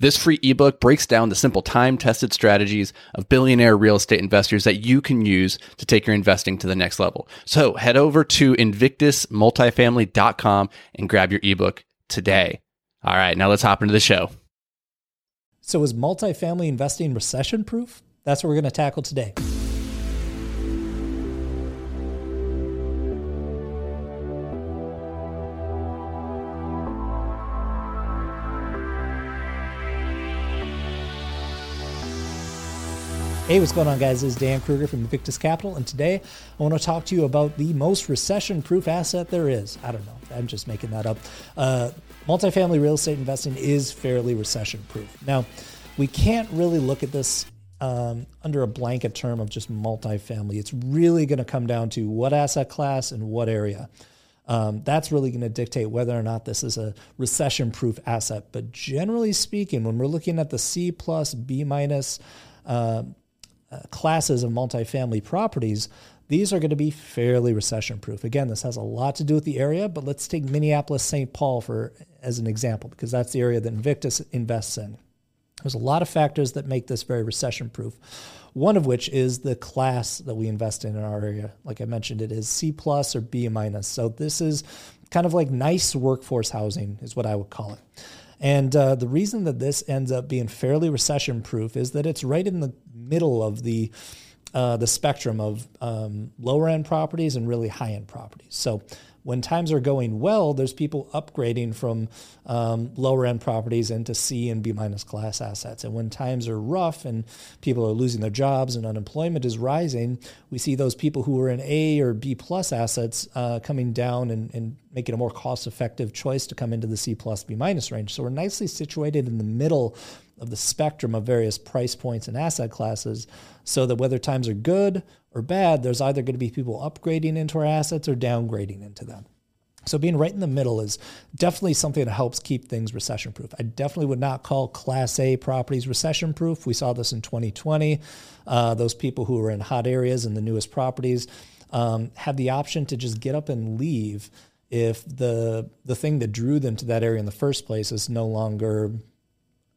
This free ebook breaks down the simple time tested strategies of billionaire real estate investors that you can use to take your investing to the next level. So head over to invictusmultifamily.com and grab your ebook today. All right, now let's hop into the show. So, is multifamily investing recession proof? That's what we're going to tackle today. Hey, what's going on, guys? This is Dan Krueger from Invictus Capital, and today I want to talk to you about the most recession proof asset there is. I don't know, I'm just making that up. Uh, multifamily real estate investing is fairly recession proof. Now, we can't really look at this um, under a blanket term of just multifamily. It's really going to come down to what asset class and what area. Um, that's really going to dictate whether or not this is a recession proof asset. But generally speaking, when we're looking at the C plus, B minus, uh, uh, classes of multifamily properties, these are going to be fairly recession proof. Again, this has a lot to do with the area, but let's take Minneapolis St. Paul for as an example because that's the area that Invictus invests in. There's a lot of factors that make this very recession proof. One of which is the class that we invest in in our area. Like I mentioned, it is C plus or B minus. So this is kind of like nice workforce housing, is what I would call it. And uh, the reason that this ends up being fairly recession proof is that it's right in the middle of the uh, the spectrum of um, lower end properties and really high end properties. So when times are going well, there's people upgrading from um, lower end properties into C and B minus class assets. And when times are rough and people are losing their jobs and unemployment is rising, we see those people who are in A or B plus assets uh, coming down and, and making a more cost effective choice to come into the C plus B minus range. So we're nicely situated in the middle of the spectrum of various price points and asset classes so that whether times are good or bad, there's either going to be people upgrading into our assets or downgrading into them. So being right in the middle is definitely something that helps keep things recession proof. I definitely would not call Class A properties recession proof. We saw this in 2020. Uh, those people who were in hot areas and the newest properties um, had the option to just get up and leave if the the thing that drew them to that area in the first place is no longer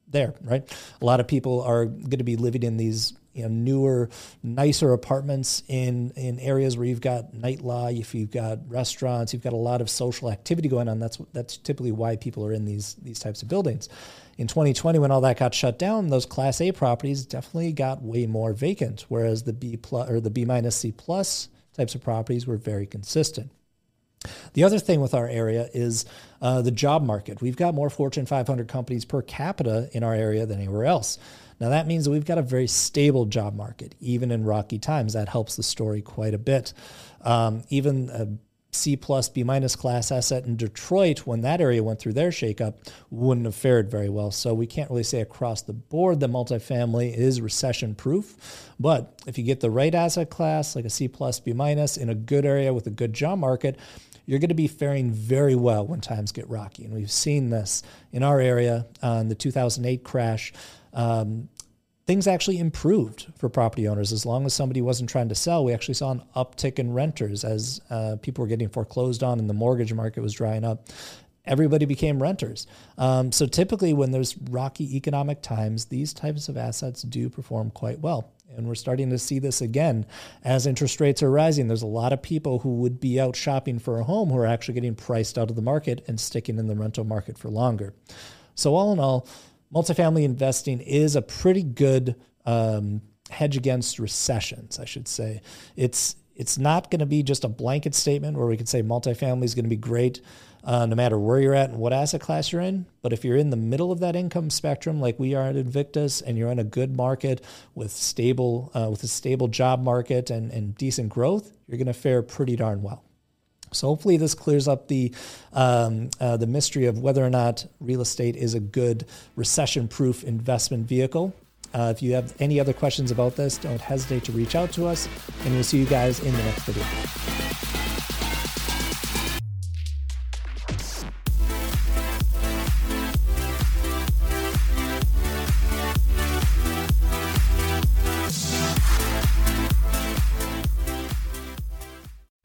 there, right? A lot of people are going to be living in these you know, newer, nicer apartments in in areas where you've got nightlife, if you've got restaurants, you've got a lot of social activity going on. That's that's typically why people are in these these types of buildings. In 2020, when all that got shut down, those Class A properties definitely got way more vacant, whereas the B plus or the B minus C plus types of properties were very consistent. The other thing with our area is uh, the job market. We've got more Fortune 500 companies per capita in our area than anywhere else. Now, that means that we've got a very stable job market, even in rocky times. That helps the story quite a bit. Um, even a C plus, B minus class asset in Detroit, when that area went through their shakeup, wouldn't have fared very well. So we can't really say across the board that multifamily is recession proof. But if you get the right asset class, like a C plus, B minus, in a good area with a good job market, you're going to be faring very well when times get rocky. And we've seen this in our area on the 2008 crash. Um, things actually improved for property owners as long as somebody wasn't trying to sell. We actually saw an uptick in renters as uh, people were getting foreclosed on and the mortgage market was drying up. Everybody became renters. Um, so typically, when there's rocky economic times, these types of assets do perform quite well. And we're starting to see this again as interest rates are rising. There's a lot of people who would be out shopping for a home who are actually getting priced out of the market and sticking in the rental market for longer. So, all in all, multifamily investing is a pretty good um, hedge against recessions, I should say. It's it's not going to be just a blanket statement where we can say multifamily is going to be great uh, no matter where you're at and what asset class you're in. But if you're in the middle of that income spectrum, like we are at Invictus, and you're in a good market with stable uh, with a stable job market and, and decent growth, you're going to fare pretty darn well. So hopefully this clears up the um, uh, the mystery of whether or not real estate is a good recession-proof investment vehicle. Uh, if you have any other questions about this, don't hesitate to reach out to us, and we'll see you guys in the next video.